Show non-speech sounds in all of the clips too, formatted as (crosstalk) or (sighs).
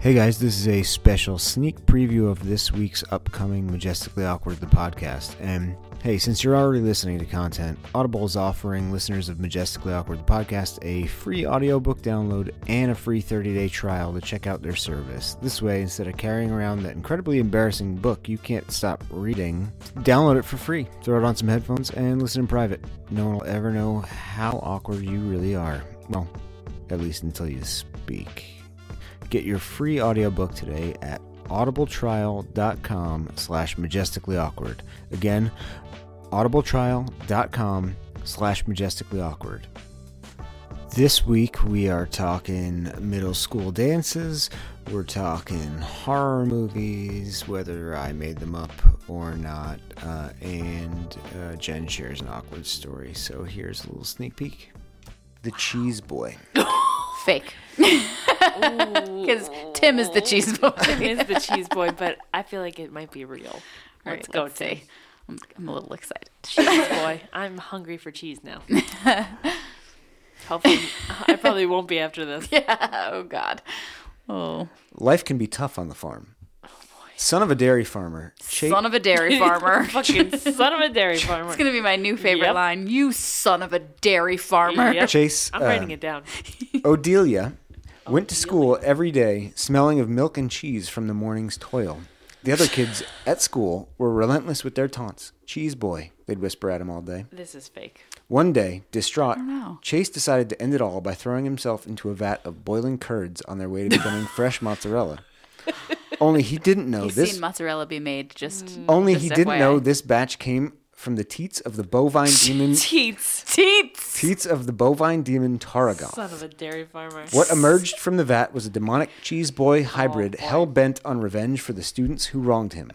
Hey guys, this is a special sneak preview of this week's upcoming Majestically Awkward the podcast. And hey, since you're already listening to content, Audible is offering listeners of Majestically Awkward the podcast a free audiobook download and a free 30-day trial to check out their service. This way, instead of carrying around that incredibly embarrassing book you can't stop reading, download it for free. Throw it on some headphones and listen in private. No one will ever know how awkward you really are. Well, at least until you speak. Get your free audiobook today at audibletrial.com slash majestically awkward. Again, audibletrial.com slash majestically awkward. This week we are talking middle school dances, we're talking horror movies, whether I made them up or not, uh, and uh, Jen shares an awkward story. So here's a little sneak peek. The Cheese Boy. (laughs) Fake. (laughs) (laughs) Because Tim is the cheese boy. Tim is the cheese boy, but I feel like it might be real. All Let's right, go, let's Tim. I'm, I'm a little excited. Cheese (laughs) boy. I'm hungry for cheese now. (laughs) Hopefully, I probably won't be after this. yeah. Oh God. Oh. Life can be tough on the farm. Son of a dairy farmer, Chase, Son of a dairy farmer. Fucking son of a dairy farmer. It's gonna be my new favorite Yep. line. You son of a dairy farmer. Yep. Chase I'm uh, writing it down. Odelia went to school every day smelling of milk and cheese from the morning's toil. The other kids at school were relentless with their taunts. Cheese boy, they'd whisper at him all day. This is fake. One day, distraught. Chase decided to end it all by throwing himself into a vat of boiling curds on their way to becoming (laughs) fresh mozzarella. Only he didn't know You've this. seen mozzarella be made. Just only just he didn't FYI. know this batch came from the teats of the bovine (laughs) demon. Teats. teats. teats of the bovine demon Taragoth. Son of a dairy farmer. What emerged from the vat was a demonic cheese boy oh, hybrid boy. hell bent on revenge for the students who wronged him.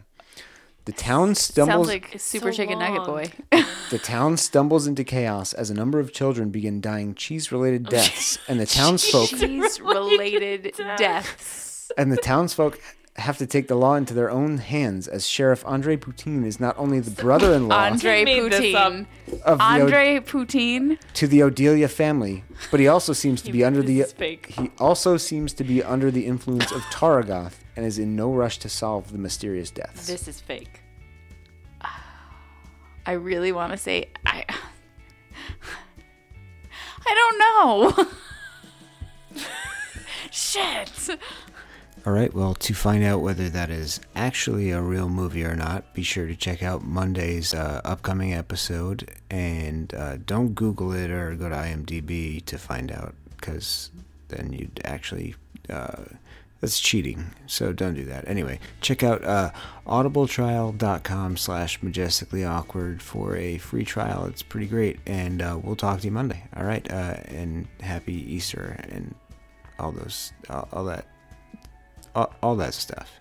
The town stumbles. Sounds like Super so Chicken Nugget. Boy. (laughs) the town stumbles into chaos as a number of children begin dying cheese-related (laughs) deaths and the townsfolk Cheese related deaths. and the townsfolk have to take the law into their own hands as Sheriff Andre Poutine is not only the brother-in-law (laughs) Andre made this up. Poutine. of the O- Andre Poutine. to the Odelia family, but he also seems to be under the This fake. he also seems to be under the influence of Taragoth and is in no rush to solve the mysterious deaths. This is fake. (sighs) I really want to say I. (laughs) I don't know. (laughs) Shit. All right, well, to find out whether that is actually a real movie or not, be sure to check out Monday's uh, upcoming episode and uh, don't Google it or go to IMDb to find out because then you'd actually. Uh, that's cheating, so don't do that. Anyway, check out uh, audibletrial.com slash majestically awkward for a free trial. It's pretty great, and uh, we'll talk to you Monday. All right, uh, and happy Easter and all those, all that all, that stuff.